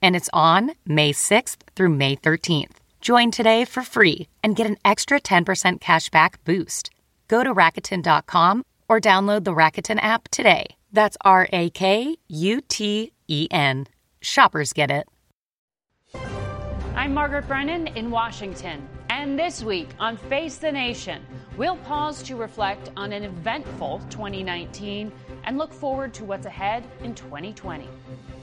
and it's on May 6th through May 13th. Join today for free and get an extra 10% cashback boost. Go to Rakuten.com or download the Rakuten app today. That's R A K U T E N. Shoppers get it. I'm Margaret Brennan in Washington. And this week on Face the Nation, we'll pause to reflect on an eventful 2019 and look forward to what's ahead in 2020.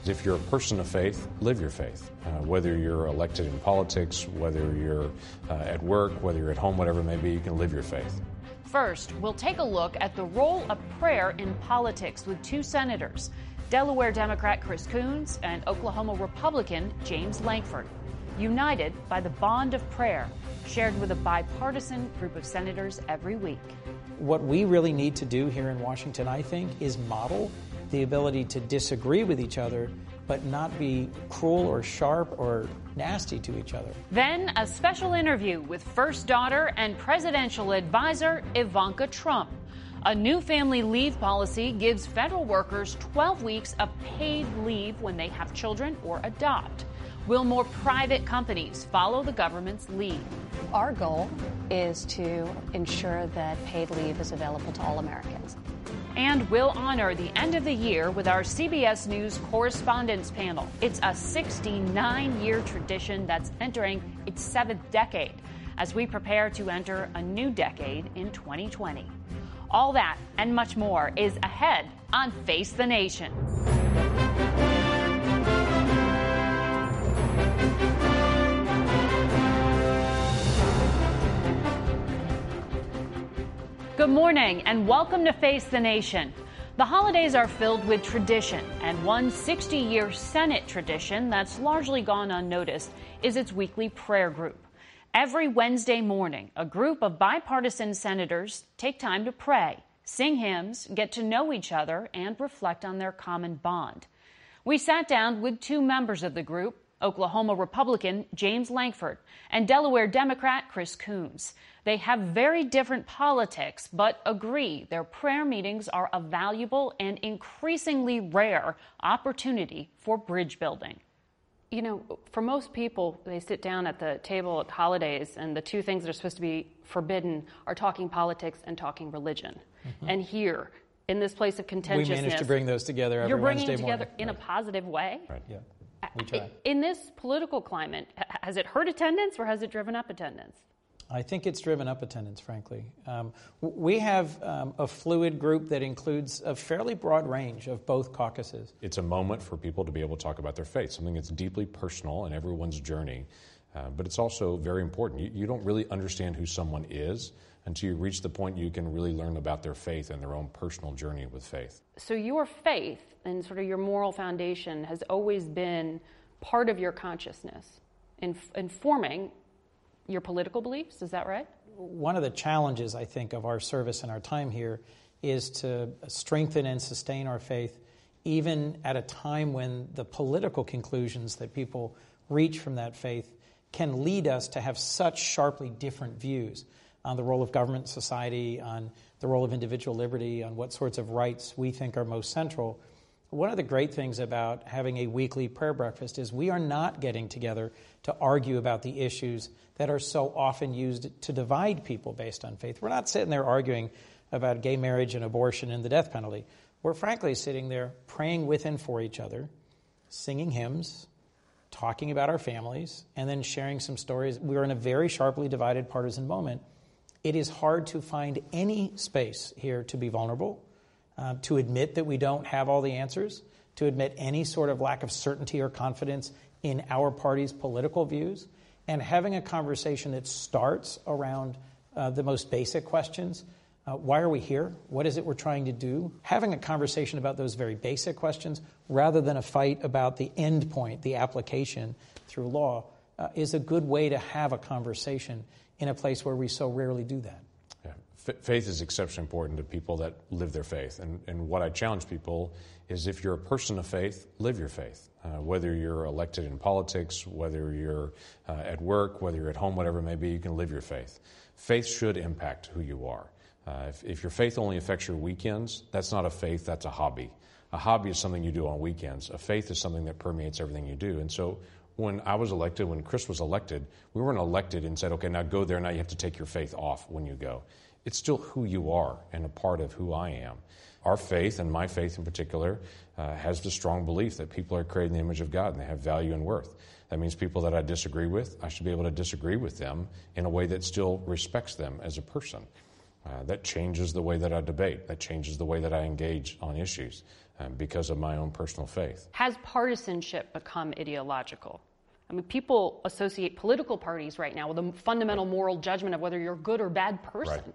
If you're a person of faith, live your faith. Uh, whether you're elected in politics, whether you're uh, at work, whether you're at home, whatever it may be, you can live your faith. First, we'll take a look at the role of prayer in politics with two senators Delaware Democrat Chris Coons and Oklahoma Republican James Lankford, united by the bond of prayer shared with a bipartisan group of senators every week. What we really need to do here in Washington, I think, is model the ability to disagree with each other, but not be cruel or sharp or nasty to each other. Then, a special interview with first daughter and presidential advisor Ivanka Trump. A new family leave policy gives federal workers 12 weeks of paid leave when they have children or adopt. Will more private companies follow the government's lead? Our goal is to ensure that paid leave is available to all Americans. And we'll honor the end of the year with our CBS News Correspondents Panel. It's a 69 year tradition that's entering its seventh decade as we prepare to enter a new decade in 2020. All that and much more is ahead on Face the Nation. Good morning and welcome to Face the Nation. The holidays are filled with tradition, and one 60 year Senate tradition that's largely gone unnoticed is its weekly prayer group. Every Wednesday morning, a group of bipartisan senators take time to pray, sing hymns, get to know each other, and reflect on their common bond. We sat down with two members of the group Oklahoma Republican James Lankford and Delaware Democrat Chris Coons. They have very different politics, but agree their prayer meetings are a valuable and increasingly rare opportunity for bridge building. You know, for most people, they sit down at the table at holidays, and the two things that are supposed to be forbidden are talking politics and talking religion. Mm-hmm. And here, in this place of contentiousness, we managed to bring those together. Every you're bringing Wednesday together morning. in right. a positive way. Right. Yeah. We try. In this political climate, has it hurt attendance or has it driven up attendance? I think it's driven up attendance, frankly. Um, we have um, a fluid group that includes a fairly broad range of both caucuses. It's a moment for people to be able to talk about their faith, something that's deeply personal in everyone's journey. Uh, but it's also very important. You, you, don't really understand who someone is until you reach the point you can really learn about their faith and their own personal journey with faith. So, your faith and sort of your moral foundation has always been part of your consciousness, in, informing your political beliefs. Is that right? One of the challenges, I think, of our service and our time here is to strengthen and sustain our faith, even at a time when the political conclusions that people reach from that faith can lead us to have such sharply different views on the role of government society, on the role of individual liberty, on what sorts of rights we think are most central. One of the great things about having a weekly prayer breakfast is we are not getting together to argue about the issues that are so often used to divide people based on faith. We're not sitting there arguing about gay marriage and abortion and the death penalty. We're frankly sitting there praying with and for each other, singing hymns, talking about our families, and then sharing some stories. We're in a very sharply divided partisan moment. It is hard to find any space here to be vulnerable, uh, to admit that we don't have all the answers, to admit any sort of lack of certainty or confidence in our party's political views, and having a conversation that starts around uh, the most basic questions. Uh, why are we here? What is it we're trying to do? Having a conversation about those very basic questions rather than a fight about the end point, the application through law, uh, is a good way to have a conversation in a place where we so rarely do that. Faith is exceptionally important to people that live their faith. And, and what I challenge people is if you're a person of faith, live your faith. Uh, whether you're elected in politics, whether you're uh, at work, whether you're at home, whatever it may be, you can live your faith. Faith should impact who you are. Uh, if, if your faith only affects your weekends, that's not a faith, that's a hobby. A hobby is something you do on weekends. A faith is something that permeates everything you do. And so when I was elected, when Chris was elected, we weren't elected and said, okay, now go there, now you have to take your faith off when you go. It's still who you are and a part of who I am. Our faith, and my faith in particular, uh, has the strong belief that people are created in the image of God and they have value and worth. That means people that I disagree with, I should be able to disagree with them in a way that still respects them as a person. Uh, that changes the way that I debate. That changes the way that I engage on issues um, because of my own personal faith. Has partisanship become ideological? I mean, people associate political parties right now with a fundamental moral judgment of whether you're a good or bad person. Right.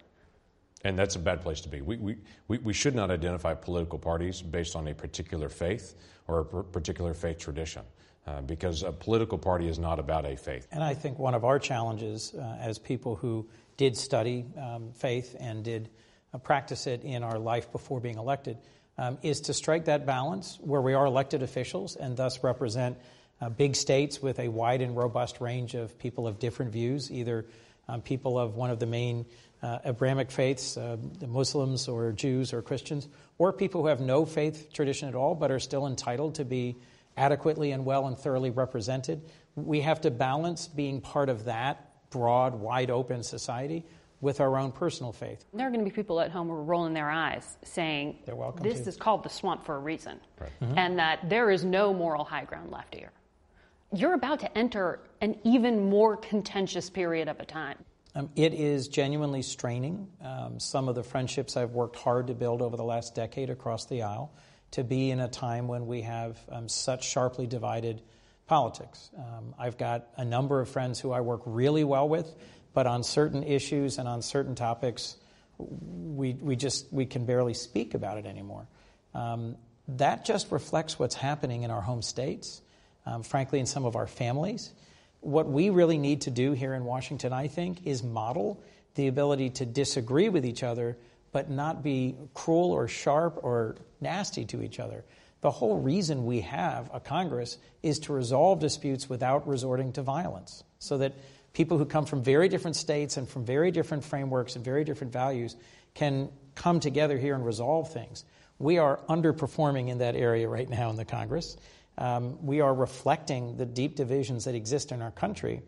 And that's a bad place to be. We, we, we, should not identify political parties based on a particular faith or a particular faith tradition. Uh, because a political party is not about a faith. And I think one of our challenges uh, as people who did study um, faith and did uh, practice it in our life before being elected um, is to strike that balance where we are elected officials and thus represent uh, big states with a wide and robust range of people of different views, either um, people of one of the main uh, Abrahamic faiths, uh, the Muslims or Jews or Christians, or people who have no faith tradition at all but are still entitled to be adequately and well and thoroughly represented. We have to balance being part of that broad, wide open society with our own personal faith. There are going to be people at home who are rolling their eyes saying, They're welcome This to. is called the swamp for a reason, right. mm-hmm. and that there is no moral high ground left here. You're about to enter an even more contentious period of a time. Um, it is genuinely straining. Um, some of the friendships I've worked hard to build over the last decade across the aisle to be in a time when we have um, such sharply divided politics. Um, I've got a number of friends who I work really well with, but on certain issues and on certain topics, we, we just we can barely speak about it anymore. Um, that just reflects what's happening in our home states, um, frankly, in some of our families. What we really need to do here in Washington, I think, is model the ability to disagree with each other, but not be cruel or sharp or nasty to each other. The whole reason we have a Congress is to resolve disputes without resorting to violence, so that people who come from very different states and from very different frameworks and very different values can come together here and resolve things. We are underperforming in that area right now in the Congress. Um, we are reflecting the deep divisions that exist in our country.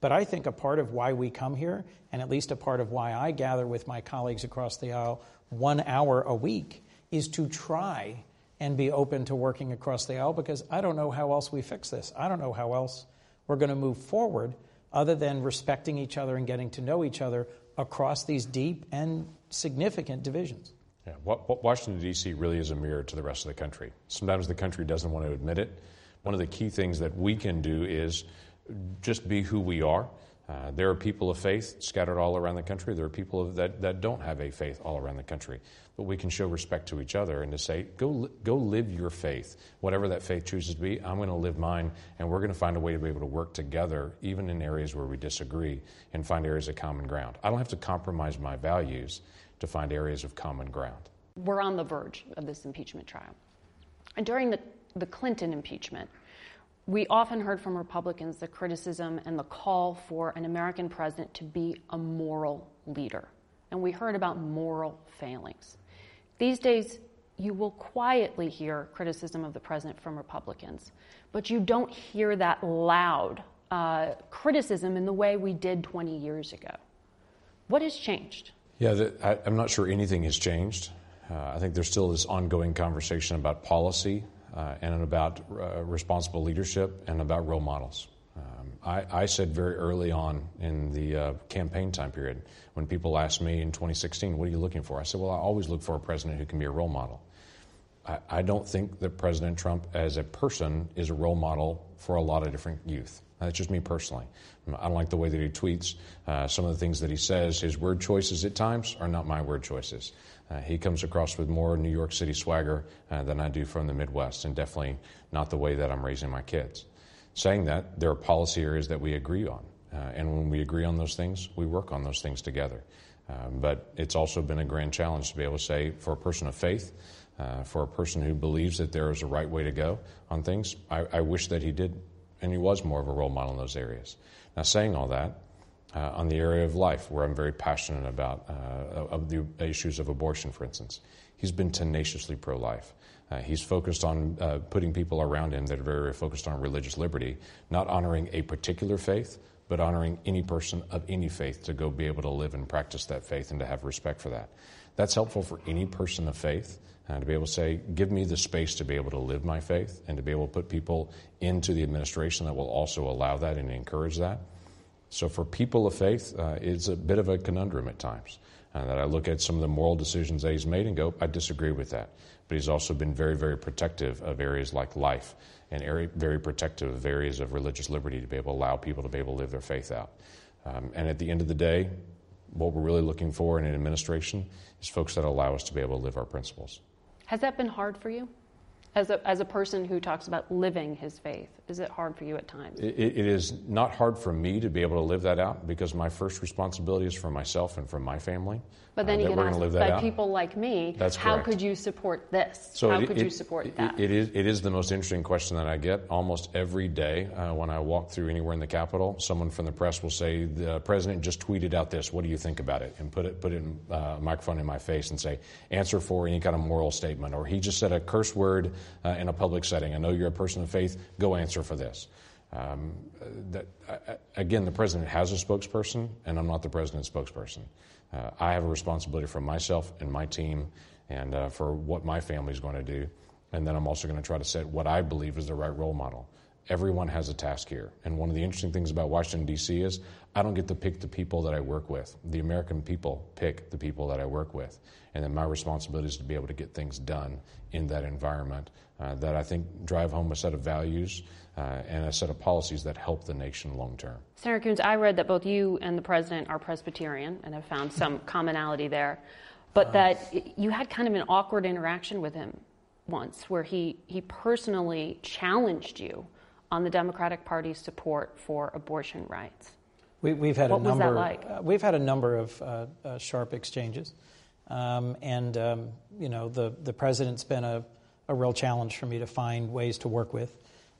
But I think a part of why we come here, and at least a part of why I gather with my colleagues across the aisle one hour a week, is to try and be open to working across the aisle because I don't know how else we fix this. I don't know how else we're going to move forward other than respecting each other and getting to know each other across these deep and significant divisions. Yeah, Washington, D.C. really is a mirror to the rest of the country. Sometimes the country doesn't want to admit it. One of the key things that we can do is just be who we are. Uh, there are people of faith scattered all around the country. There are people that, that don't have a faith all around the country. But we can show respect to each other and to say, go, go live your faith. Whatever that faith chooses to be, I'm going to live mine, and we're going to find a way to be able to work together, even in areas where we disagree, and find areas of common ground. I don't have to compromise my values to find areas of common ground. We're on the verge of this impeachment trial. And during the, the Clinton impeachment, we often heard from Republicans the criticism and the call for an American president to be a moral leader. And we heard about moral failings. These days, you will quietly hear criticism of the president from Republicans, but you don't hear that loud uh, criticism in the way we did 20 years ago. What has changed? Yeah, the, I, am not sure anything has changed. Uh, I think there's still this ongoing conversation about policy uh, and about uh, responsible leadership and about role models. Um, I, I, said very early on in the uh, campaign time period, when people asked me in 2016, What are you looking for? I said, Well, I always look for a president who can be a role model. I, I don't think that President Trump as a person is a role model for a lot of different youth. That's just me personally. I don't like the way that he tweets. Uh, some of the things that he says, his word choices at times are not my word choices. Uh, he comes across with more New York City swagger uh, than I do from the Midwest, and definitely not the way that I'm raising my kids. Saying that, there are policy areas that we agree on. Uh, and when we agree on those things, we work on those things together. Um, but it's also been a grand challenge to be able to say, for a person of faith, uh, for a person who believes that there is a right way to go on things, I, I wish that he did, and he was more of a role model in those areas. Now, saying all that, uh, on the area of life, where I'm very passionate about uh, of the issues of abortion, for instance. He's been tenaciously pro life. Uh, he's focused on uh, putting people around him that are very, very focused on religious liberty, not honoring a particular faith, but honoring any person of any faith to go be able to live and practice that faith and to have respect for that. That's helpful for any person of faith. Uh, to be able to say, give me the space to be able to live my faith and to be able to put people into the administration that will also allow that and encourage that. So for people of faith, uh, it's a bit of a conundrum at times. Uh, that I look at some of the moral decisions that he's made and go, I disagree with that. But he's also been very, very protective of areas like life and very, very protective of areas of religious liberty to be able to allow people to be able to live their faith out. Um, and at the end of the day, what we're really looking for in an administration is folks that allow us to be able to live our principles. Has that been hard for you? As a, as a person who talks about living his faith, is it hard for you at times? It, it is not hard for me to be able to live that out because my first responsibility is for myself and for my family. But then uh, you get asked by out. people like me, That's how correct. could you support this? So how it, could it, you support that? it, is, it is the most interesting question that I get almost every day uh, when I walk through anywhere in the Capitol. Someone from the press will say, the president just tweeted out this. What do you think about it? And put it, put it in uh, a microphone in my face and say, answer for any kind of moral statement. Or he just said a curse word uh, in a public setting. I know you're a person of faith. Go answer for this. Um, that, again, the president has a spokesperson, and I'm not the president's spokesperson. Uh, I have a responsibility for myself and my team and uh, for what my family is going to do. And then I'm also going to try to set what I believe is the right role model. Everyone has a task here. And one of the interesting things about Washington, D.C. is I don't get to pick the people that I work with. The American people pick the people that I work with. And then my responsibility is to be able to get things done in that environment uh, that I think drive home a set of values uh, and a set of policies that help the nation long term. Senator Coons, I read that both you and the president are Presbyterian and have found some commonality there, but that you had kind of an awkward interaction with him once where he, he personally challenged you on the Democratic Party's support for abortion rights. We, have had what a number. Like? Uh, we've had a number of uh, uh, sharp exchanges, um, and um, you know the the president's been a, a real challenge for me to find ways to work with.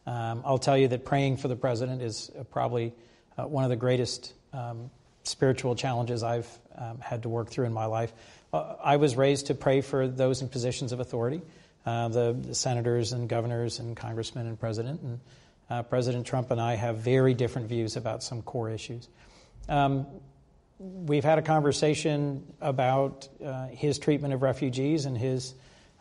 Um, I'll tell you that praying for the president is uh, probably uh, one of the greatest um, spiritual challenges I've um, had to work through in my life. Uh, I was raised to pray for those in positions of authority, uh, the, the, senators and governors and congressmen and president. And uh, President Trump and I have very different views about some core issues. Um, we've had a conversation about uh, his treatment of refugees and his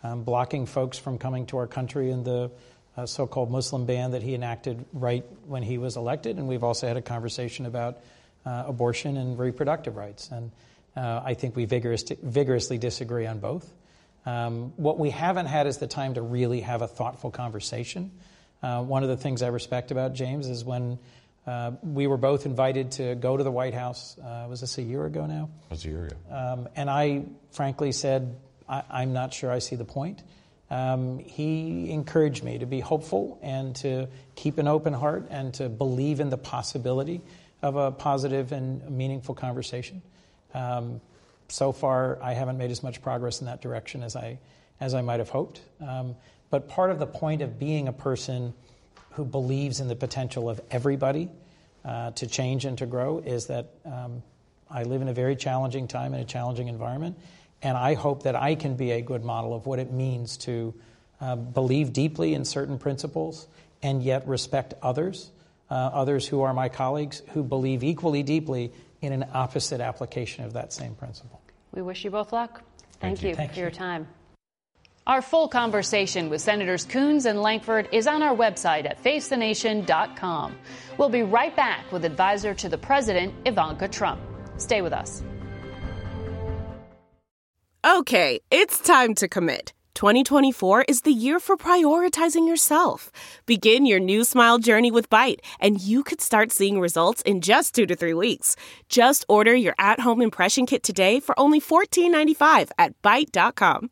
um, blocking folks from coming to our country and the uh, so called Muslim ban that he enacted right when he was elected. And we've also had a conversation about uh, abortion and reproductive rights. And uh, I think we vigorous, vigorously disagree on both. Um, what we haven't had is the time to really have a thoughtful conversation. Uh, one of the things I respect about James is when uh, we were both invited to go to the White House. Uh, was this a year ago now? It was a year ago. Um, and I frankly said, I, am not sure I see the point. Um, he encouraged me to be hopeful and to keep an open heart and to believe in the possibility of a positive and meaningful conversation. Um, so far, I haven't made as much progress in that direction as I, as I might have hoped. Um, but part of the point of being a person who believes in the potential of everybody uh, to change and to grow is that um, I live in a very challenging time in a challenging environment. And I hope that I can be a good model of what it means to uh, believe deeply in certain principles and yet respect others, uh, others who are my colleagues who believe equally deeply in an opposite application of that same principle. We wish you both luck. Thank, Thank you. you, Thank for you. your time. Our full conversation with Senators Coons and Lankford is on our website at facethenation.com. We'll be right back with advisor to the president, Ivanka Trump. Stay with us. Okay, it's time to commit. 2024 is the year for prioritizing yourself. Begin your new smile journey with Byte, and you could start seeing results in just two to three weeks. Just order your at home impression kit today for only $14.95 at Byte.com.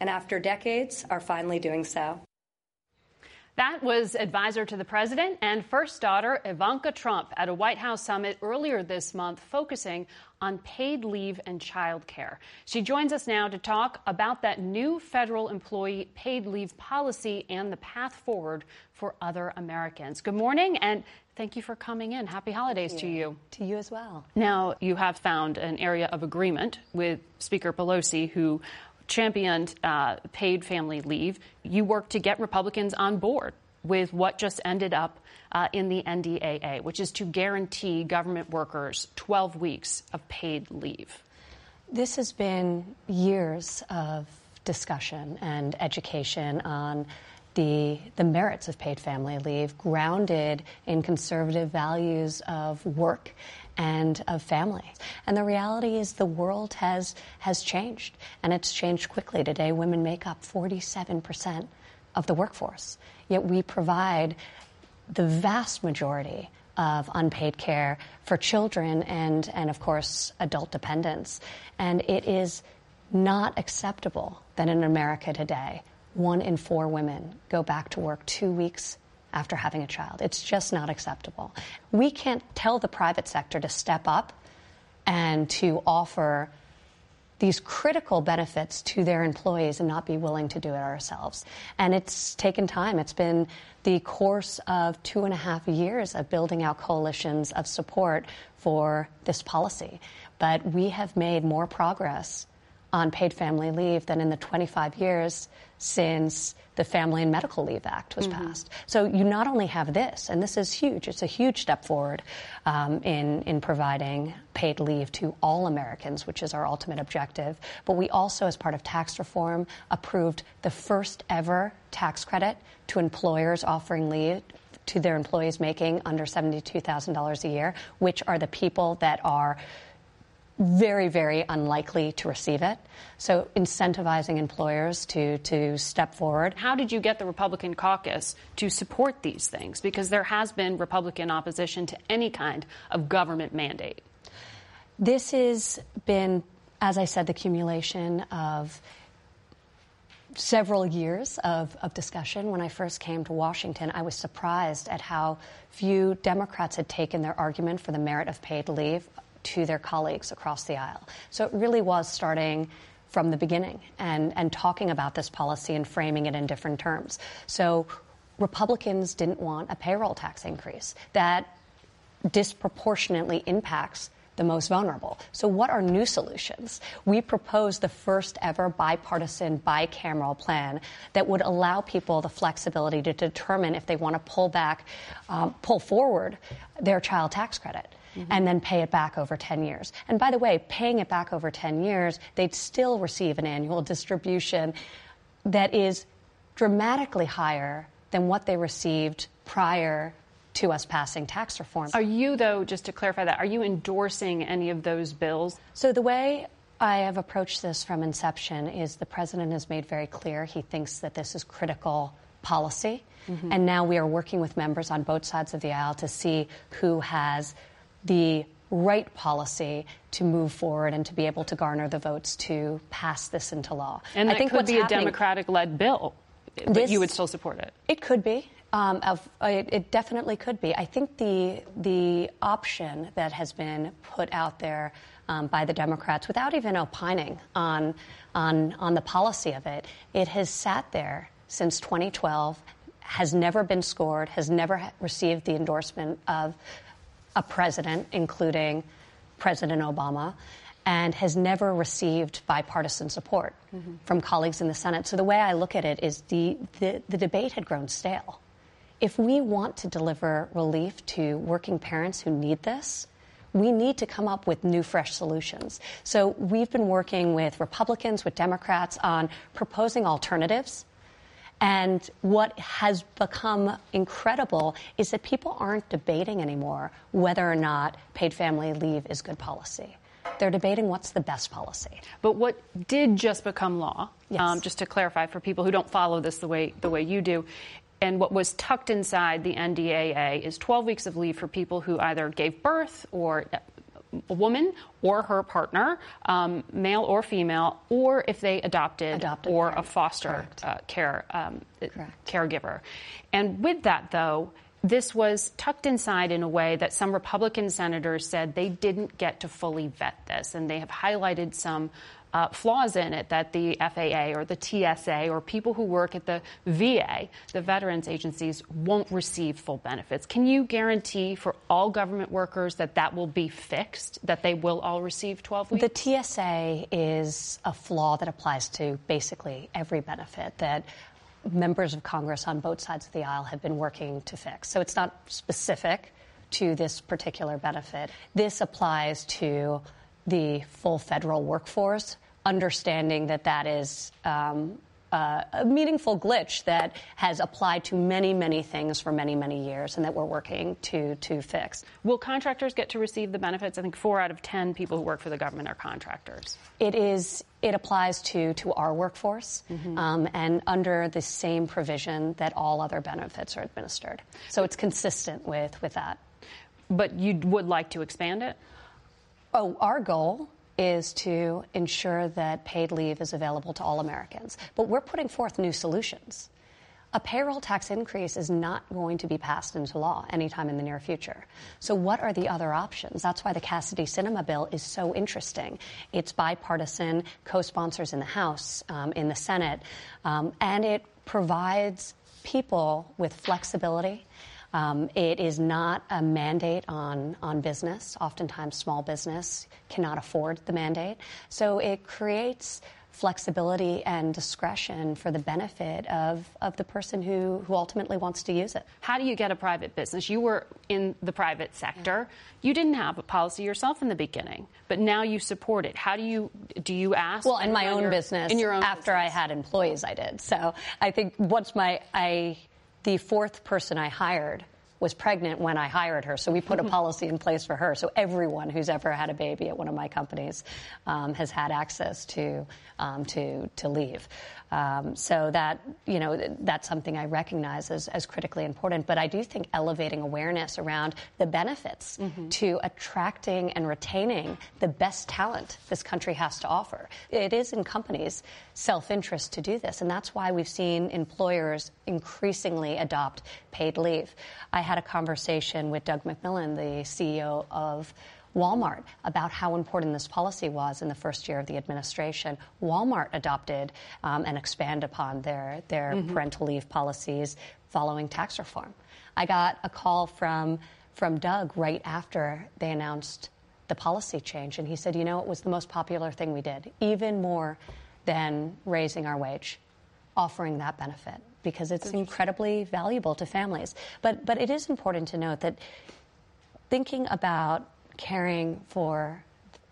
And after decades, are finally doing so. That was advisor to the president and first daughter Ivanka Trump at a White House summit earlier this month focusing on paid leave and child care. She joins us now to talk about that new federal employee paid leave policy and the path forward for other Americans. Good morning and thank you for coming in. Happy holidays to you. To you as well. Now, you have found an area of agreement with Speaker Pelosi, who championed uh, paid family leave. You worked to get Republicans on board with what just ended up uh, in the NDAA, which is to guarantee government workers 12 weeks of paid leave. This has been years of discussion and education on the, the merits of paid family leave, grounded in conservative values of work and of family. And the reality is the world has, has changed, and it's changed quickly. Today, women make up 47% of the workforce, yet we provide the vast majority of unpaid care for children and, and of course, adult dependents. And it is not acceptable that in America today, one in four women go back to work two weeks after having a child. It's just not acceptable. We can't tell the private sector to step up and to offer these critical benefits to their employees and not be willing to do it ourselves. And it's taken time. It's been the course of two and a half years of building out coalitions of support for this policy. But we have made more progress on paid family leave than in the 25 years since the Family and Medical Leave Act was Mm-hmm. passed. So you not only have this, and this is huge, it's a huge step forward um, in, in providing paid leave to all Americans, which is our ultimate objective, but we also, as part of tax reform, approved the first ever tax credit to employers offering leave to their employees making under $72,000 a year, which are the people that are very, very unlikely to receive it. So incentivizing employers to, to step forward. How did you get the Republican caucus to support these things? Because there has been Republican opposition to any kind of government mandate. This has been, as I said, the accumulation of several years of, of discussion. When I first came to Washington, I was surprised at how few Democrats had taken their argument for the merit of paid leave to their colleagues across the aisle. So it really was starting from the beginning and, and talking about this policy and framing it in different terms. So Republicans didn't want a payroll tax increase that disproportionately impacts the most vulnerable. So, what are new solutions? We proposed the first ever bipartisan, bicameral plan that would allow people the flexibility to determine if they want to pull back, um, pull forward their child tax credit. Mm-hmm. And then pay it back over 10 years. And by the way, paying it back over 10 years, they'd still receive an annual distribution that is dramatically higher than what they received prior to us passing tax reform. Are you, though, just to clarify that, are you endorsing any of those bills? So the way I have approached this from inception is the president has made very clear he thinks that this is critical policy. Mm-hmm. And now we are working with members on both sides of the aisle to see who has the right policy to move forward and to be able to garner the votes to pass this into law. And I think could be a Democratic led bill, but you would still support it. It could be. Um, of, it, it definitely could be. I think the the option that has been put out there um, by the Democrats without even opining on, on, on the policy of it. It has sat there since 2012, has never been scored, has never received the endorsement of a president, including President Obama, and has never received bipartisan support mm-hmm. from colleagues in the Senate. So the way I look at it is the, the, the debate had grown stale. If we want to deliver relief to working parents who need this, we need to come up with new, fresh solutions. So we've been working with Republicans, with Democrats on proposing alternatives. And what has become incredible is that people aren't debating anymore whether or not paid family leave is good policy. They're debating what's the best policy. But what did just become law, yes. um, just to clarify for people who don't follow this the way the way you do, and what was tucked inside the NDAA is 12 weeks of leave for people who either gave birth or a woman or her partner, um, male or female, or if they adopted, adopted or a foster uh, care um, caregiver. And with that, though, this was tucked inside in a way that some Republican senators said they didn't get to fully vet this, and they have highlighted some uh, flaws in it that the FAA or the TSA or people who work at the VA, the veterans agencies, won't receive full benefits. Can you guarantee for all government workers that that will be fixed, that they will all receive 12 weeks? The TSA is a flaw that applies to basically every benefit that members of Congress on both sides of the aisle have been working to fix. So it's not specific to this particular benefit. This applies to the full federal workforce, understanding that that is um, uh, a meaningful glitch that has applied to many, many things for many, many years, and that we're working to to fix. Will contractors get to receive the benefits? I think four out of ten people who work for the government are contractors. It is. It applies to to our workforce, mm-hmm. um, and under the same provision that all other benefits are administered. So it's consistent with with that. But you would like to expand it? Oh, our goal is to ensure that paid leave is available to all Americans. But we're putting forth new solutions. A payroll tax increase is not going to be passed into law anytime in the near future. So, what are the other options? That's why the Cassidy Sinema bill is so interesting. It's bipartisan, co sponsors in the House, um, in the Senate, um, and it provides people with flexibility um, it is not a mandate on, on business. Oftentimes, small business cannot afford the mandate. So it creates flexibility and discretion for the benefit of, of the person who, who ultimately wants to use it. How do you get a private business? You were in the private sector. You didn't have a policy yourself in the beginning, but now you support it. How do you do you ask? Well, in my own your, business, in your own after business. I had employees, I did. So I think once my I the fourth person I hired was pregnant when I hired her. So we put a policy in place for her. So everyone who's ever had a baby at one of my companies um, has had access to um, to to leave. Um, so that you know that's something I recognize as, as critically important. But I do think elevating awareness around the benefits mm-hmm. to attracting and retaining the best talent this country has to offer. It is in companies' self-interest to do this, and that's why we've seen employers increasingly adopt paid leave. I had a conversation with Doug McMillon, the CEO of Walmart about how important this policy was in the first year of the administration. Walmart adopted um, and expanded upon their, their mm-hmm. parental leave policies following tax reform. I got a call from, from Doug right after they announced the policy change, and he said, You know, it was the most popular thing we did, even more than raising our wage, offering that benefit because it's incredibly valuable to families. But, but it is important to note that thinking about caring for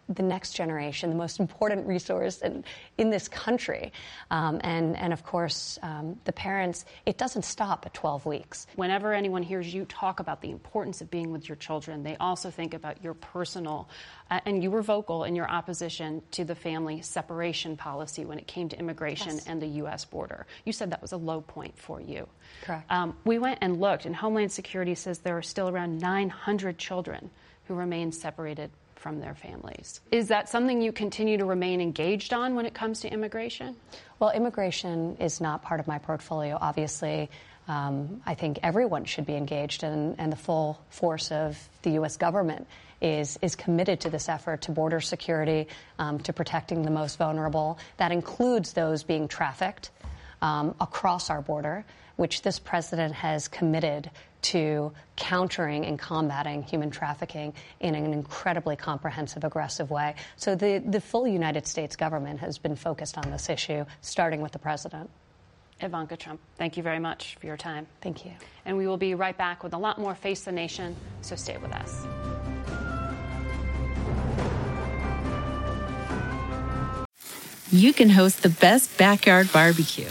the next generation, the most important resource in, in this country. Um, and, and of course, um, the parents, it doesn't stop at 12 weeks. Whenever anyone hears you talk about the importance of being with your children, they also think about your personal, uh, and you were vocal in your opposition to the family separation policy when it came to immigration yes. and the U.S. border. You said that was a low point for you. Correct. Um, we went and looked, and Homeland Security says there are still around 900 children who remain separated from their families. Is that something you continue to remain engaged on when it comes to immigration? Well, immigration is not part of my portfolio, obviously. Um, I think everyone should be engaged, and, and the full force of the U.S. government is, is committed to this effort to border security, um, to protecting the most vulnerable. That includes those being trafficked um, across our border, which this president has committed to countering and combating human trafficking in an incredibly comprehensive, aggressive way. So the, the full United States government has been focused on this issue, starting with the president. Ivanka Trump, thank you very much for your time. Thank you. And we will be right back with a lot more Face the Nation, so stay with us. You can host the best backyard barbecue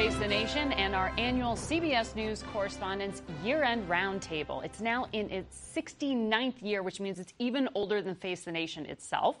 Face the Nation and our annual CBS News Correspondents Year End Roundtable. It's now in its 69th year, which means it's even older than Face the Nation itself.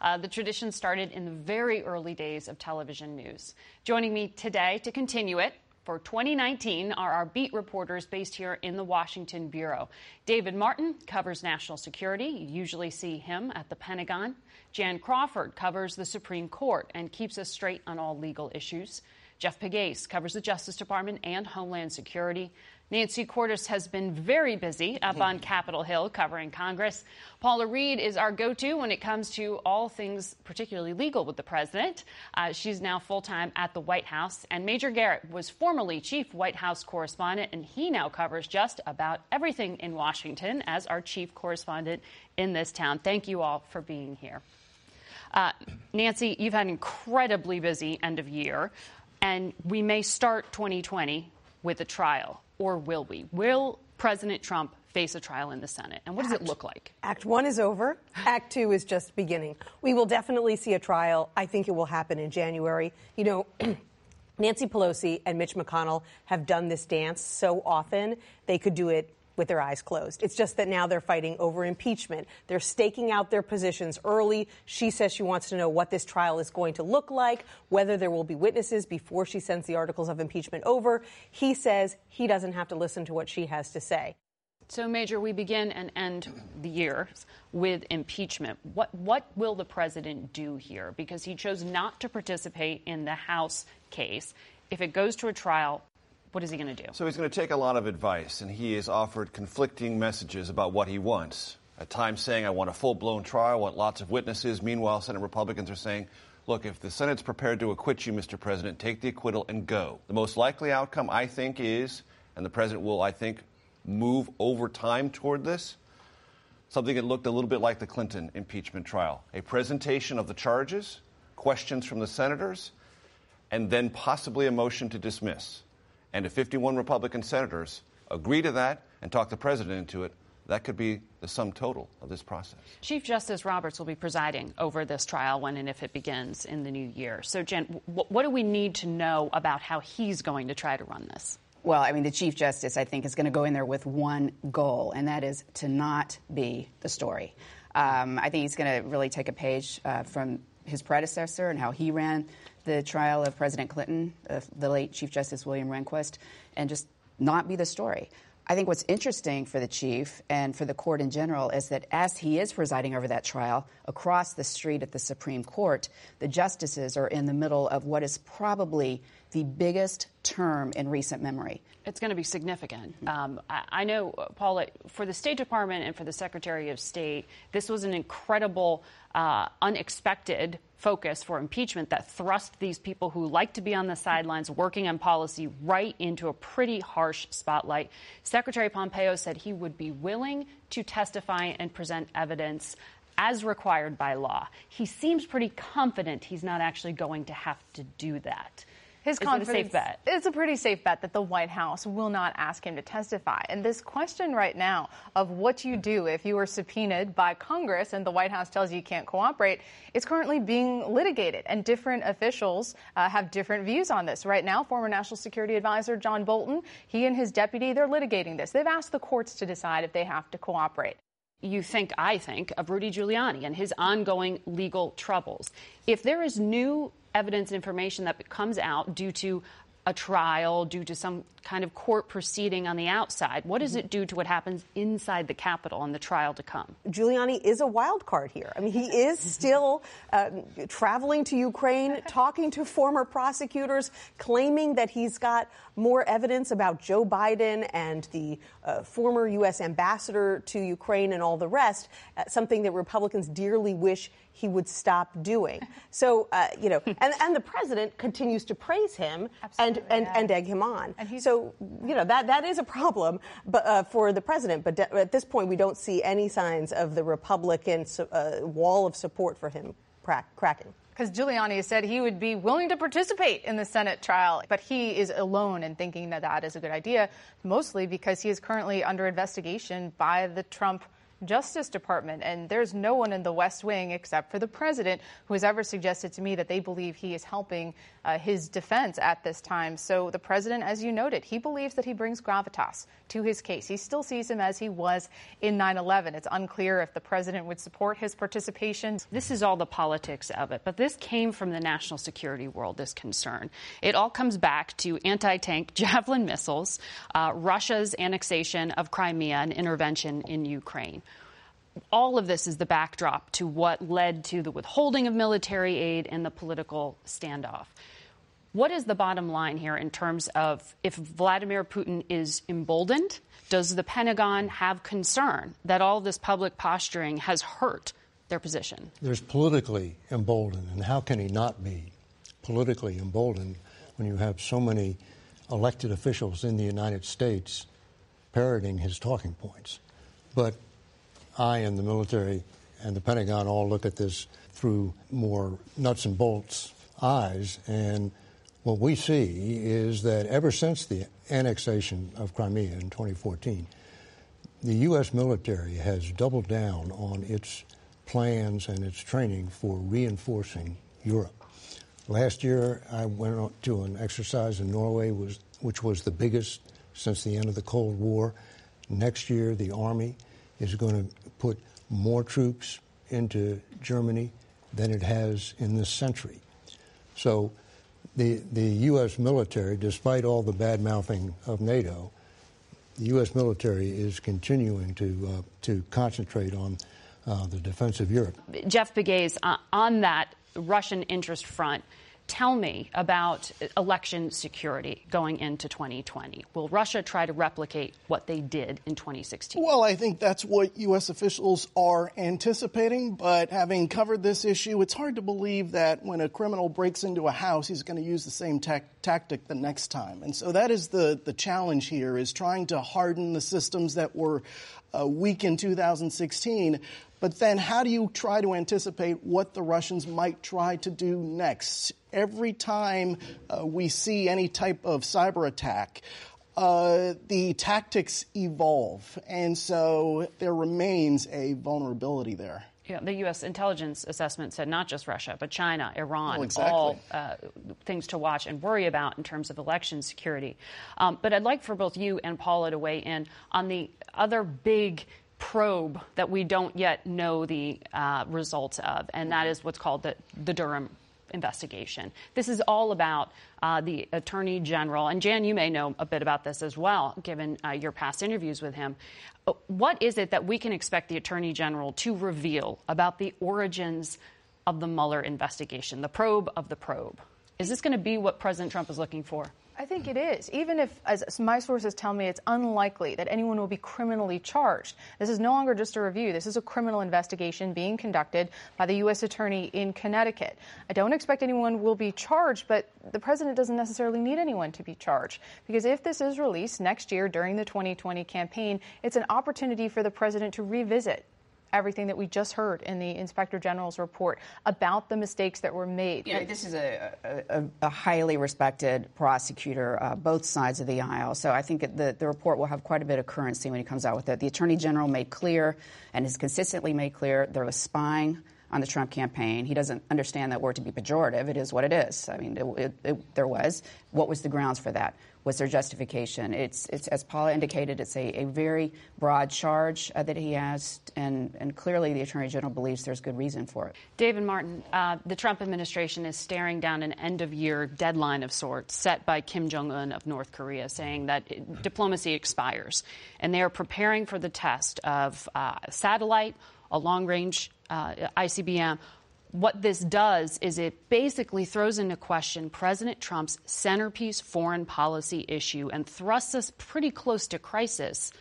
Uh, the tradition started in the very early days of television news. Joining me today to continue it for 2019 are our beat reporters based here in the Washington Bureau. David Martin covers national security. You usually see him at the Pentagon. Jan Crawford covers the Supreme Court and keeps us straight on all legal issues. Jeff Pegues covers the Justice Department and Homeland Security. Nancy Cordes has been very busy up on Capitol Hill covering Congress. Paula Reid is our go to when it comes to all things particularly legal with the president. Uh, she's now full time at the White House. And Major Garrett was formerly chief White House correspondent, and he now covers just about everything in Washington as our chief correspondent in this town. Thank you all for being here. Uh, Nancy, you've had an incredibly busy end of year and we may start 2020 with a trial, or will we? Will President Trump face a trial in the Senate? And what does it look like? Act one is over. Act two is just beginning. We will definitely see a trial. I think it will happen in January. You know, Nancy Pelosi and Mitch McConnell have done this dance so often, they could do it with their eyes closed. It's just that now they're fighting over impeachment. They're staking out their positions early. She says she wants to know what this trial is going to look like, whether there will be witnesses before she sends the articles of impeachment over. He says he doesn't have to listen to what she has to say. So, Major, we begin and end the year with impeachment. What, what will the president do here? Because he chose not to participate in the House case. If it goes to a trial, what is he going to do? So he's going to take a lot of advice, and he has offered conflicting messages about what he wants. At times saying, I want a full blown trial, want lots of witnesses. Meanwhile, Senate Republicans are saying, look, if the Senate's prepared to acquit you, Mr. President, take the acquittal and go. The most likely outcome, I think, is, and the president will, I think, move over time toward this, something that looked a little bit like the Clinton impeachment trial a presentation of the charges, questions from the senators, and then possibly a motion to dismiss and if 51 Republican senators agree to that and talk the president into it, that could be the sum total of this process. Chief Justice Roberts will be presiding over this trial when and if it begins in the new year. So, Jan, what do we need to know about how he's going to try to run this? Well, I mean, the Chief Justice, I think, is going to go in there with one goal, and that is to not be the story. Um, I think he's going to really take a page uh, from his predecessor and how he ran the trial of President Clinton, uh, the late Chief Justice William Rehnquist, and just not be the story. I think what's interesting for the chief and for the court in general is that as he is presiding over that trial, across the street at the Supreme Court, the justices are in the middle of what is probably the biggest term in recent memory. It's going to be significant. Um, I, know, Paula, for the State Department and for the Secretary of State, this was an incredible, uh, unexpected focus for impeachment that thrust these people who like to be on the sidelines working on policy right into a pretty harsh spotlight. Secretary Pompeo said he would be willing to testify and present evidence as required by law. He seems pretty confident he's not actually going to have to do that. His confidence, it a safe bet? It's a pretty safe bet that the White House will not ask him to testify. And this question right now of what you do if you are subpoenaed by Congress and the White House tells you you can't cooperate is currently being litigated. And different officials uh, have different views on this. Right now, former National Security Advisor John Bolton, he and his deputy, they're litigating this. They've asked the courts to decide if they have to cooperate you think, I think, of Rudy Giuliani and his ongoing legal troubles. If there is new evidence and information that comes out due to a trial, due to some kind of court proceeding on the outside, what does it do to what happens inside the Capitol and the trial to come? Giuliani is a wild card here. I mean, he is still uh, traveling to Ukraine, talking to former prosecutors, claiming that he's got more evidence about Joe Biden and the uh, former U.S. ambassador to Ukraine and all the rest, uh, something that Republicans dearly wish he would stop doing. So, uh, you know, and, and the president continues to praise him and, and, yeah. and egg him on. so, you know, that, that is a problem but, uh, for the president. But de- at this point, we don't see any signs of the Republican uh, wall of support for him crack- cracking because Giuliani said he would be willing to participate in the Senate trial, but he is alone in thinking that that is a good idea, mostly because he is currently under investigation by the Trump Justice Department. And there's no one in the West Wing except for the president who has ever suggested to me that they believe he is helping uh, his defense at this time. So the president, as you noted, he believes that he brings gravitas to his case. He still sees him as he was in 9 11. It's unclear if the president would support his participation. This is all the politics of it, but this came from the national security world, this concern. It all comes back to anti tank Javelin missiles, uh, Russia's annexation of Crimea, and intervention in Ukraine all of this is the backdrop to what led to the withholding of military aid and the political standoff. What is the bottom line here in terms of if Vladimir Putin is emboldened? Does the Pentagon have concern that all this public posturing has hurt their position? There's politically emboldened, and how can he not be politically emboldened when you have so many elected officials in the United States parroting his talking points? But I and the military and the Pentagon all look at this through more nuts and bolts eyes. And what we see is that ever since the annexation of Crimea in 2014, the U.S. military has doubled down on its plans and its training for reinforcing Europe. Last year, I went to an exercise in Norway, which was the biggest since the end of the Cold War. Next year, the Army is going to put more troops into Germany than it has in this century. So the, the U.S. military, despite all the bad mouthing of NATO, the U.S. military is continuing to, uh, to concentrate on uh, the defense of Europe. Jeff Pegues, uh, on that Russian interest front, Tell me about election security going into 2020. Will Russia try to replicate what they did in 2016? Well, I think that's what U.S. officials are anticipating. But having covered this issue, it's hard to believe that when a criminal breaks into a house, he's going to use the same ta- tactic the next time. And so that is the, the challenge here is trying to harden the systems that were uh, weak in 2016 but then, how do you try to anticipate what the Russians might try to do next? Every time uh, we see any type of cyber attack, uh, the tactics evolve, and so there remains a vulnerability there. Yeah, the U.S. intelligence assessment said not just Russia, but China, Iran, well, exactly. all uh, things to watch and worry about in terms of election security. Um, but I'd like for both you and Paula to weigh in on the other big probe that we don't yet know the uh, results of, and that is what's called the, the Durham investigation. This is all about uh, the Attorney General, and Jan, you may know a bit about this as well, given uh, your past interviews with him. Uh, what is it that we can expect the Attorney General to reveal about the origins of the Mueller investigation, the probe of the probe? Is this going to be what President Trump is looking for? I think it is. Even if, as my sources tell me, it's unlikely that anyone will be criminally charged. This is no longer just a review. This is a criminal investigation being conducted by the U.S. Attorney in Connecticut. I don't expect anyone will be charged, but the president doesn't necessarily need anyone to be charged. Because if this is released next year during the 2020 campaign, it's an opportunity for the president to revisit everything that we just heard in the inspector general's report about the mistakes that were made. This is a, a, a highly respected prosecutor, uh, both sides of the aisle. So I think the, the report will have quite a bit of currency when he comes out with it. The attorney general made clear and has consistently made clear there was spying on the Trump campaign. He doesn't understand that word to be pejorative. It is what it is. I mean, it, it, it, there was. What was the grounds for that? Was there justification? It's, it's as Paula indicated, it's a, a very broad charge uh, that he has, and, and clearly the Attorney General believes there's good reason for it. David Martin, uh, the Trump administration is staring down an end of year deadline of sorts set by Kim Jong un of North Korea, saying that it, diplomacy expires. And they are preparing for the test of uh, satellite, a long range uh, ICBM. What this does is it basically throws into question President Trump's centerpiece foreign policy issue and thrusts us pretty close to crisis,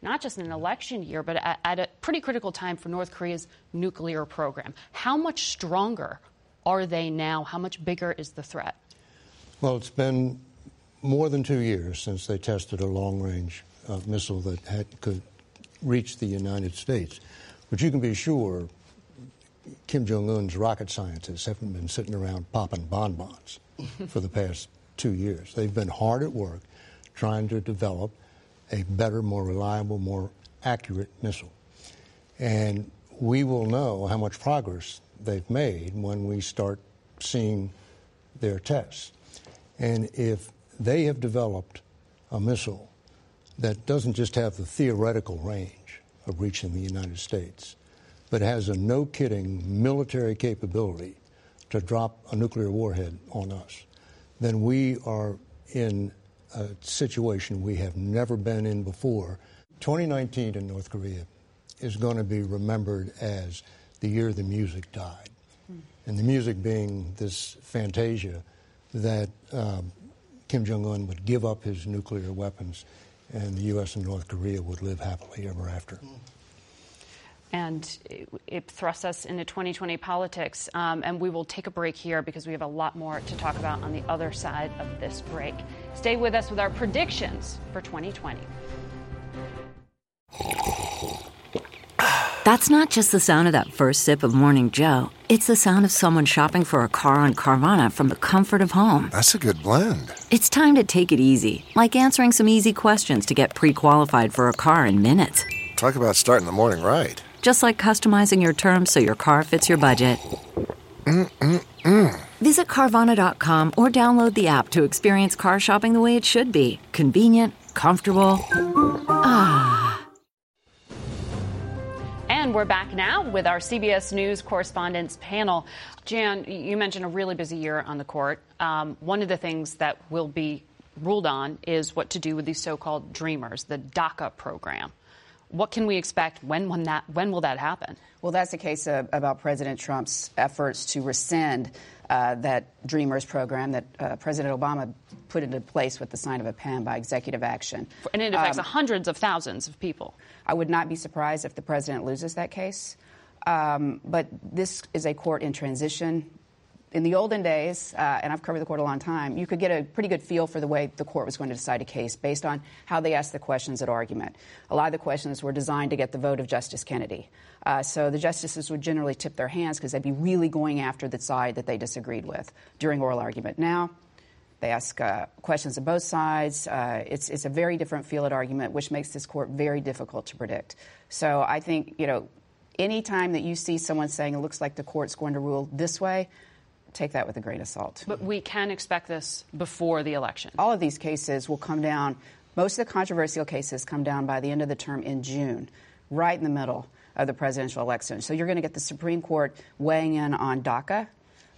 not just in an election year, but at, at a pretty critical time for North Korea's nuclear program. How much stronger are they now? How much bigger is the threat? Well, it's been more than two years since they tested a long range uh, missile that had, could reach the United States. But you can be sure Kim Jong un's rocket scientists haven't been sitting around popping bonbons for the past two years. They've been hard at work trying to develop a better, more reliable, more accurate missile. And we will know how much progress they've made when we start seeing their tests. And if they have developed a missile that doesn't just have the theoretical range of reaching the United States, but has a no kidding military capability to drop a nuclear warhead on us, then we are in a situation we have never been in before. 2019 in North Korea is going to be remembered as the year the music died. Mm. And the music being this fantasia that um, Kim Jong un would give up his nuclear weapons and the U.S. and North Korea would live happily ever after. Mm and it, it, thrusts us into 2020 politics. Um, and we will take a break here because we have a lot more to talk about on the other side of this break. Stay with us with our predictions for 2020. That's not just the sound of that first sip of Morning Joe. It's the sound of someone shopping for a car on Carvana from the comfort of home. That's a good blend. It's time to take it easy, like answering some easy questions to get pre qualified for a car in minutes. Talk about starting the morning right just like customizing your terms so your car fits your budget. Mm-mm-mm. Visit Carvana.com or download the app to experience car shopping the way it should be convenient, comfortable. Ah. And we're back now with our CBS News correspondents panel. Jan, you mentioned a really busy year on the court. Um, one of the things that will be ruled on is what to do with these so called dreamers, the DACA program. What can we expect? When, when, that, when will that happen? Well, that's the case uh, about President Trump's efforts to rescind uh, that Dreamers program that uh, President Obama put into place with the sign of a pen by executive action. And it affects um, hundreds of thousands of people. I would not be surprised if the president loses that case. Um, but this is a court in transition in the olden days, uh, and I've covered the court a long time, you could get a pretty good feel for the way the court was going to decide a case based on how they asked the questions at argument. A lot of the questions were designed to get the vote of Justice Kennedy. Uh, so the justices would generally tip their hands because they'd be really going after the side that they disagreed with during oral argument. Now, they ask uh, questions of both sides. Uh, it's, it's a very different feel at argument, which makes this court very difficult to predict. So I think, you know, anytime that you see someone saying it looks like the court's going to rule this way, take that with a grain of salt. But we can expect this before the election. All of these cases will come down, most of the controversial cases come down by the end of the term in June, right in the middle of the presidential election. So you're going to get the Supreme Court weighing in on DACA,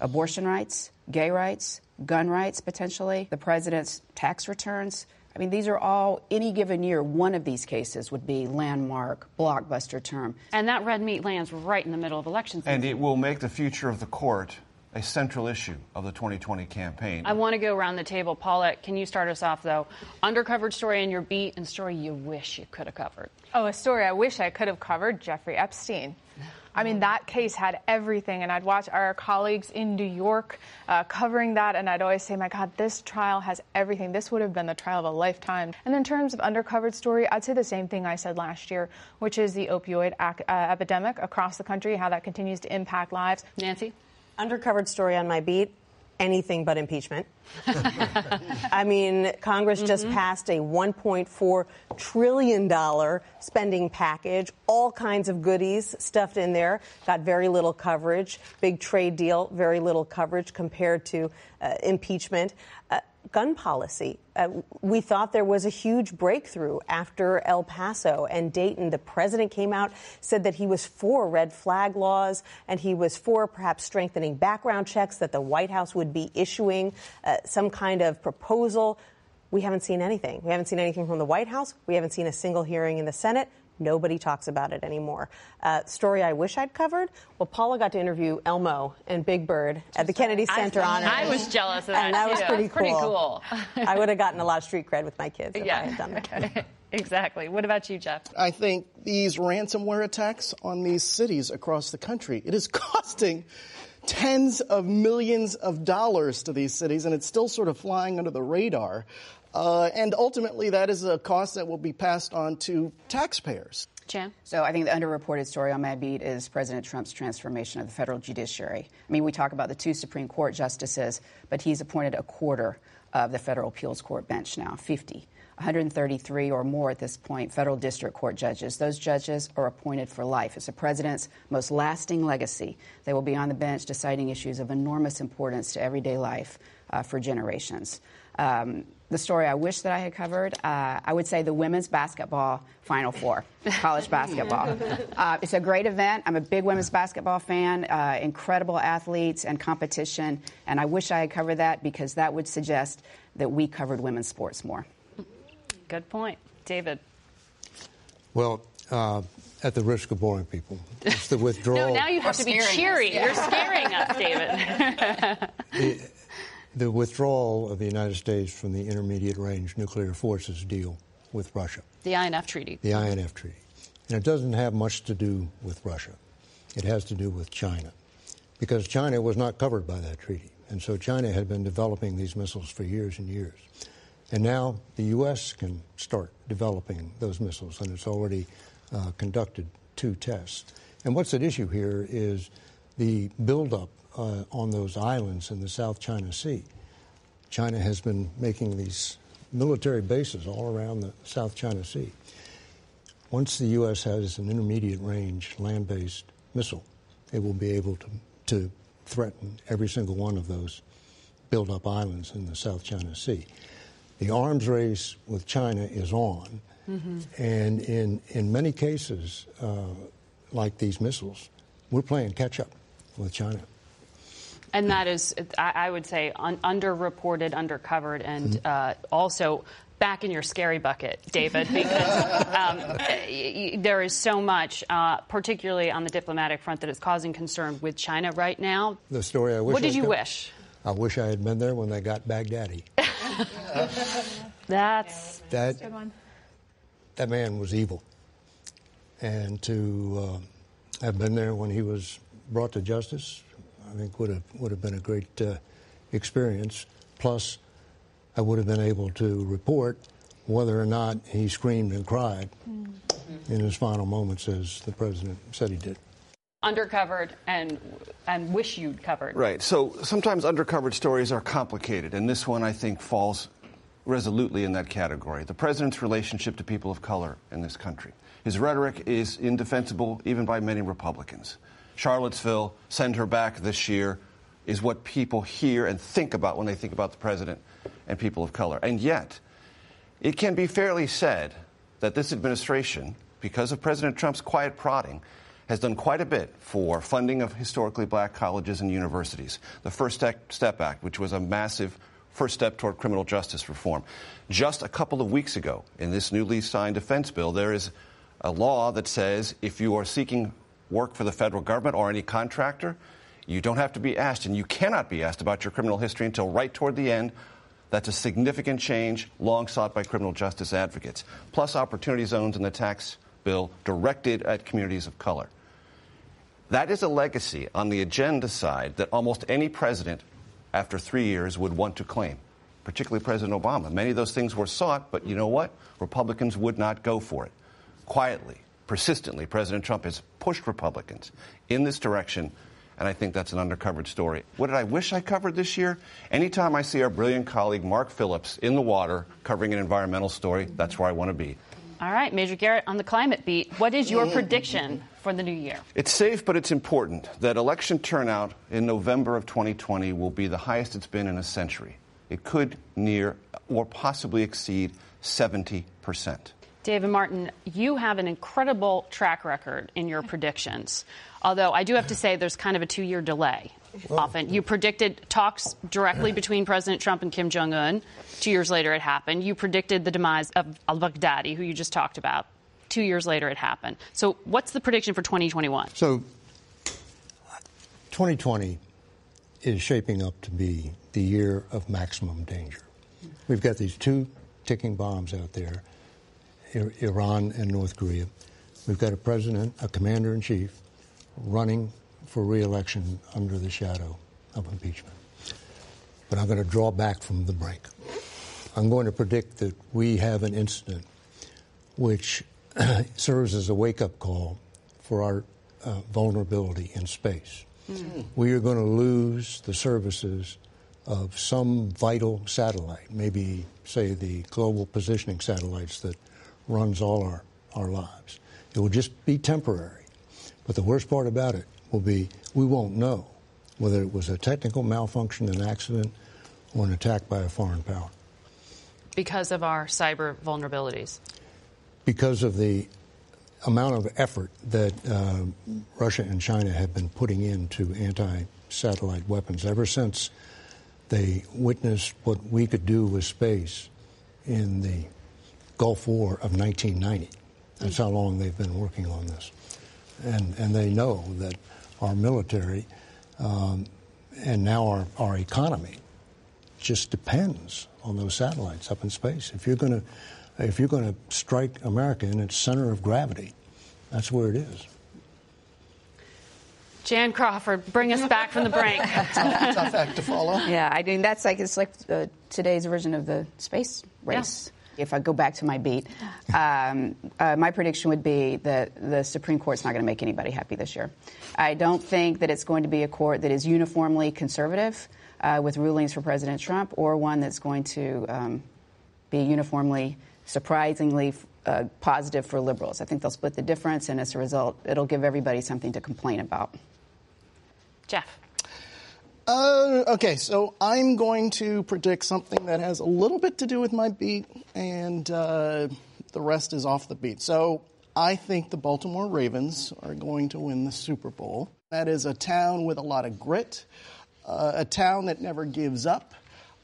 abortion rights, gay rights, gun rights potentially, the president's tax returns. I mean, these are all, any given year, one of these cases would be landmark, blockbuster term. And that red meat lands right in the middle of election season. And it will make the future of the court a central issue of the 2020 campaign. I want to go around the table. Paulette, can you start us off, though? Undercovered story in your beat and story you wish you could have covered. Oh, a story I wish I could have covered Jeffrey Epstein. I mean, that case had everything. And I'd watch our colleagues in New York uh, covering that, and I'd always say, my God, this trial has everything. This would have been the trial of a lifetime. And in terms of undercovered story, I'd say the same thing I said last year, which is the opioid ac- uh, epidemic across the country, how that continues to impact lives. Nancy? Undercovered story on my beat anything but impeachment. I mean, Congress mm-hmm. just passed a $1.4 trillion spending package, all kinds of goodies stuffed in there, got very little coverage. Big trade deal, very little coverage compared to uh, impeachment. Uh, gun policy. Uh, we thought there was a huge breakthrough after El Paso and Dayton. The president came out, said that he was for red flag laws and he was for perhaps strengthening background checks, that the White House would be issuing uh, some kind of proposal. We haven't seen anything. We haven't seen anything from the White House. We haven't seen a single hearing in the Senate. Nobody talks about it anymore. Uh, story I wish I'd covered. Well, Paula got to interview Elmo and Big Bird at the Kennedy Center I, on. I was jealous of that. And that was pretty cool. Pretty cool. I would have gotten a lot of street cred with my kids if yeah. I had done that. exactly. What about you, Jeff? I think these ransomware attacks on these cities across the country, it is costing tens of millions of dollars to these cities, and it's still sort of flying under the radar. Uh, and ultimately, that is a cost that will be passed on to taxpayers. Jan? So I think the underreported story on my beat is President Trump's transformation of the federal judiciary. I mean, we talk about the two Supreme Court justices, but he's appointed a quarter of the federal appeals court bench now, 50. 133 or more at this point federal district court judges. Those judges are appointed for life. It's the president's most lasting legacy. They will be on the bench deciding issues of enormous importance to everyday life uh, for generations. Um, the story I wish that I had covered, uh, I would say the women's basketball Final Four, college basketball. Uh, it's a great event. I'm a big women's basketball fan, uh, incredible athletes and competition, and I wish I had covered that because that would suggest that we covered women's sports more. Good point. David. Well, uh, at the risk of boring people, it's the withdrawal. no, now you have to be cheery. You're scaring us, David. The, withdrawal of the United States from the Intermediate Range Nuclear Forces deal with Russia. The INF Treaty. The INF Treaty. And it doesn't have much to do with Russia. It has to do with China. Because China was not covered by that treaty. And so China had been developing these missiles for years and years. And now the U.S. can start developing those missiles, and it's already uh, conducted two tests. And what's at issue here is the buildup uh, on those islands in the South China Sea. China has been making these military bases all around the South China Sea. Once the U.S. has an intermediate range land based missile, it will be able to, to threaten every single one of those built up islands in the South China Sea. The arms race with China is on, mm-hmm. and in, in many cases, uh, like these missiles, we're playing catch up with China. And that is, I would say, un- underreported, undercovered, and mm-hmm. uh, also back in your scary bucket, David, because um, there is so much, uh, particularly on the diplomatic front, that is causing concern with China right now. The story I wish. What did I you got, wish? I wish I had been there when they got Baghdadi. That's that. That man was evil, and to uh, have been there when he was brought to justice, I think would have would have been a great uh, experience. Plus, I would have been able to report whether or not he screamed and cried mm-hmm. in his final moments, as the president said he did. Undercovered and and wish you'd covered. Right. So sometimes undercovered stories are complicated, and this one I think falls resolutely in that category. The president's relationship to people of color in this country. His rhetoric is indefensible even by many Republicans. Charlottesville, send her back this year, is what people hear and think about when they think about the president and people of color. And yet, it can be fairly said that this administration, because of President Trump's quiet prodding, has done quite a bit for funding of historically black colleges and universities. The First Step Act, which was a massive first step toward criminal justice reform. Just a couple of weeks ago, in this newly signed defense bill, there is a law that says if you are seeking work for the federal government or any contractor, you don't have to be asked, and you cannot be asked about your criminal history until right toward the end. That's a significant change long sought by criminal justice advocates. Plus, opportunity zones in the tax bill directed at communities of color. That is a legacy on the agenda side that almost any president after three years would want to claim, particularly President Obama. Many of those things were sought, but you know what? Republicans would not go for it. Quietly, persistently, President Trump has pushed Republicans in this direction, and I think that's an undercovered story. What did I wish I covered this year? Anytime I see our brilliant colleague Mark Phillips in the water covering an environmental story, that's where I want to be. All right, Major Garrett, on the climate beat, what is your mm. prediction for the new year? It's safe, but it's important that election turnout in November of 2020 will be the highest it's been in a century. It could near or possibly exceed 70 percent. David Martin, you have an incredible track record in your predictions. Although I do have to say there's kind of a two year delay. Often. You predicted talks directly between President Trump and Kim Jong un. Two years later, it happened. You predicted the demise of al Baghdadi, who you just talked about. Two years later, it happened. So, what's the prediction for 2021? So, 2020 is shaping up to be the year of maximum danger. We've got these two ticking bombs out there Iran and North Korea. We've got a president, a commander in chief, running for reelection under the shadow of impeachment. But I'm going to draw back from the brink. I'm going to predict that we have an incident which serves as a wake up call for our uh, vulnerability in space. Mm-hmm. We are going to lose the services of some vital satellite, maybe, say, the global positioning satellites that runs all our, our lives. It will just be temporary. But the worst part about it will be we won't know whether it was a technical malfunction, an accident, or an attack by a foreign power. Because of our cyber vulnerabilities? Because of the amount of effort that uh, Russia and China have been putting into anti satellite weapons ever since they witnessed what we could do with space in the Gulf War of 1990. That's how long they've been working on this. And, and they know that our military um, and now our, our economy just depends on those satellites up in space. If you're going to if you're going to strike America in its center of gravity, that's where it is. Jan Crawford, bring us back from the brink. tough, act to follow. Yeah, I mean that's like it's like uh, today's version of the space race. Yeah. If I go back to my beat, um, uh, my prediction would be that the Supreme Court's not going to make anybody happy this year. I don't think that it's going to be a court that is uniformly conservative uh, with rulings for President Trump, or one that's going to um, be uniformly, surprisingly uh, positive for liberals. I think they'll split the difference, and as a result, it'll give everybody something to complain about. Jeff. Uh, okay, so I'm going to predict something that has a little bit to do with my beat, and uh, the rest is off the beat. So I think the Baltimore Ravens are going to win the Super Bowl. That is a town with a lot of grit, uh, a town that never gives up.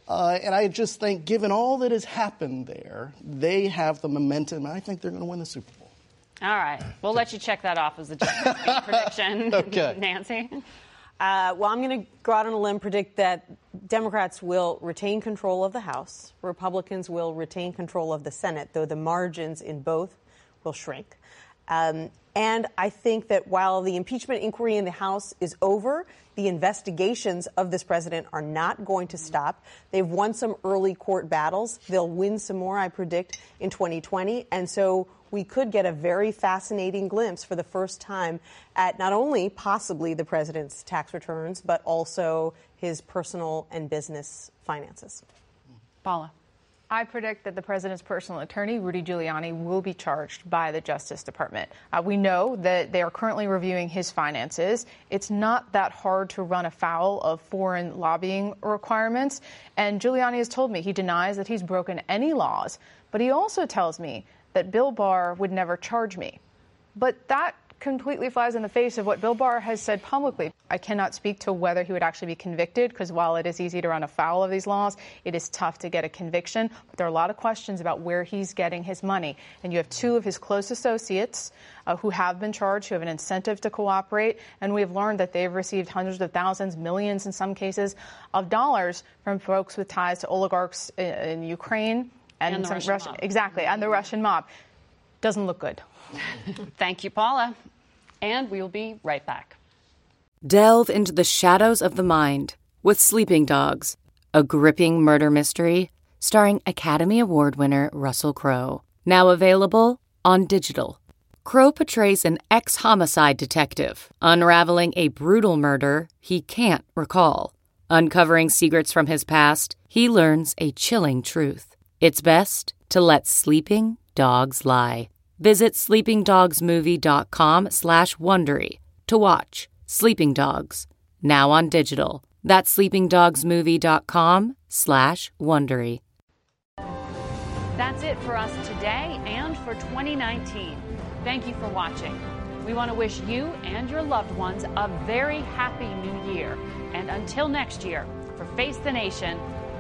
Uh, and I just think, given all that has happened there, they have the momentum. I think they're going to win the Super Bowl. All right. We'll let you check that off as a prediction. okay. Nancy? Uh, well, I'm going to go out on a limb, predict that Democrats will retain control of the House, Republicans will retain control of the Senate, though the margins in both will shrink. Um, and I think that while the impeachment inquiry in the House is over, the investigations of this president are not going to stop. They've won some early court battles. They'll win some more, I predict, in 2020. And so we could get a very fascinating glimpse for the first time at not only possibly the president's tax returns, but also his personal and business finances. Paula. I predict that the president's personal attorney, Rudy Giuliani, will be charged by the Justice Department. Uh, we know that they are currently reviewing his finances. It's not that hard to run afoul of foreign lobbying requirements. And Giuliani has told me he denies that he's broken any laws, but he also tells me that Bill Barr would never charge me. But that completely flies in the face of what Bill Barr has said publicly. I cannot speak to whether he would actually be convicted because while it is easy to run afoul of these laws, it is tough to get a conviction. But there are a lot of questions about where he's getting his money. And you have two of his close associates uh, who have been charged, who have an incentive to cooperate. And we have learned that they've received hundreds of thousands, millions in some cases, of dollars from folks with ties to oligarchs in, in Ukraine and, and some Russian, exactly, and the Russian mob. Doesn't look good. Thank you, Paula. And we'll be right back. Delve into the shadows of the mind with Sleeping Dogs, a gripping murder mystery starring Academy Award winner Russell Crowe. Now available on digital. Crowe portrays an ex homicide detective unraveling a brutal murder he can't recall. Uncovering secrets from his past, he learns a chilling truth. It's best to let sleeping dogs lie. Visit sleepingdogsmovie.com slash Wondery to watch Sleeping Dogs, now on digital. That's sleepingdogsmovie.com slash Wondery. That's it for us today and for 2019. Thank you for watching. We want to wish you and your loved ones a very happy new year. And until next year, for Face the Nation,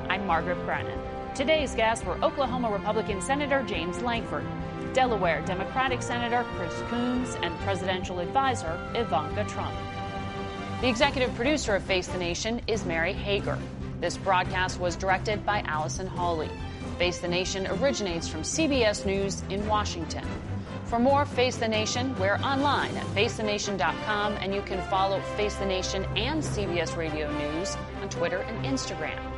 I'm Margaret Brennan. Today's guests were Oklahoma Republican Senator James Lankford, Delaware Democratic Senator Chris Coons, and presidential advisor Ivanka Trump. The executive producer of Face the Nation is Mary Hager. This broadcast was directed by Allison Hawley. Face the Nation originates from CBS News in Washington. For more Face the Nation, we're online at facethenation.com and you can follow Face the Nation and CBS Radio News on Twitter and Instagram.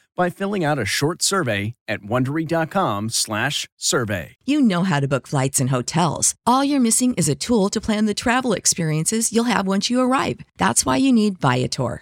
by filling out a short survey at wondery.com/survey. You know how to book flights and hotels. All you're missing is a tool to plan the travel experiences you'll have once you arrive. That's why you need Viator.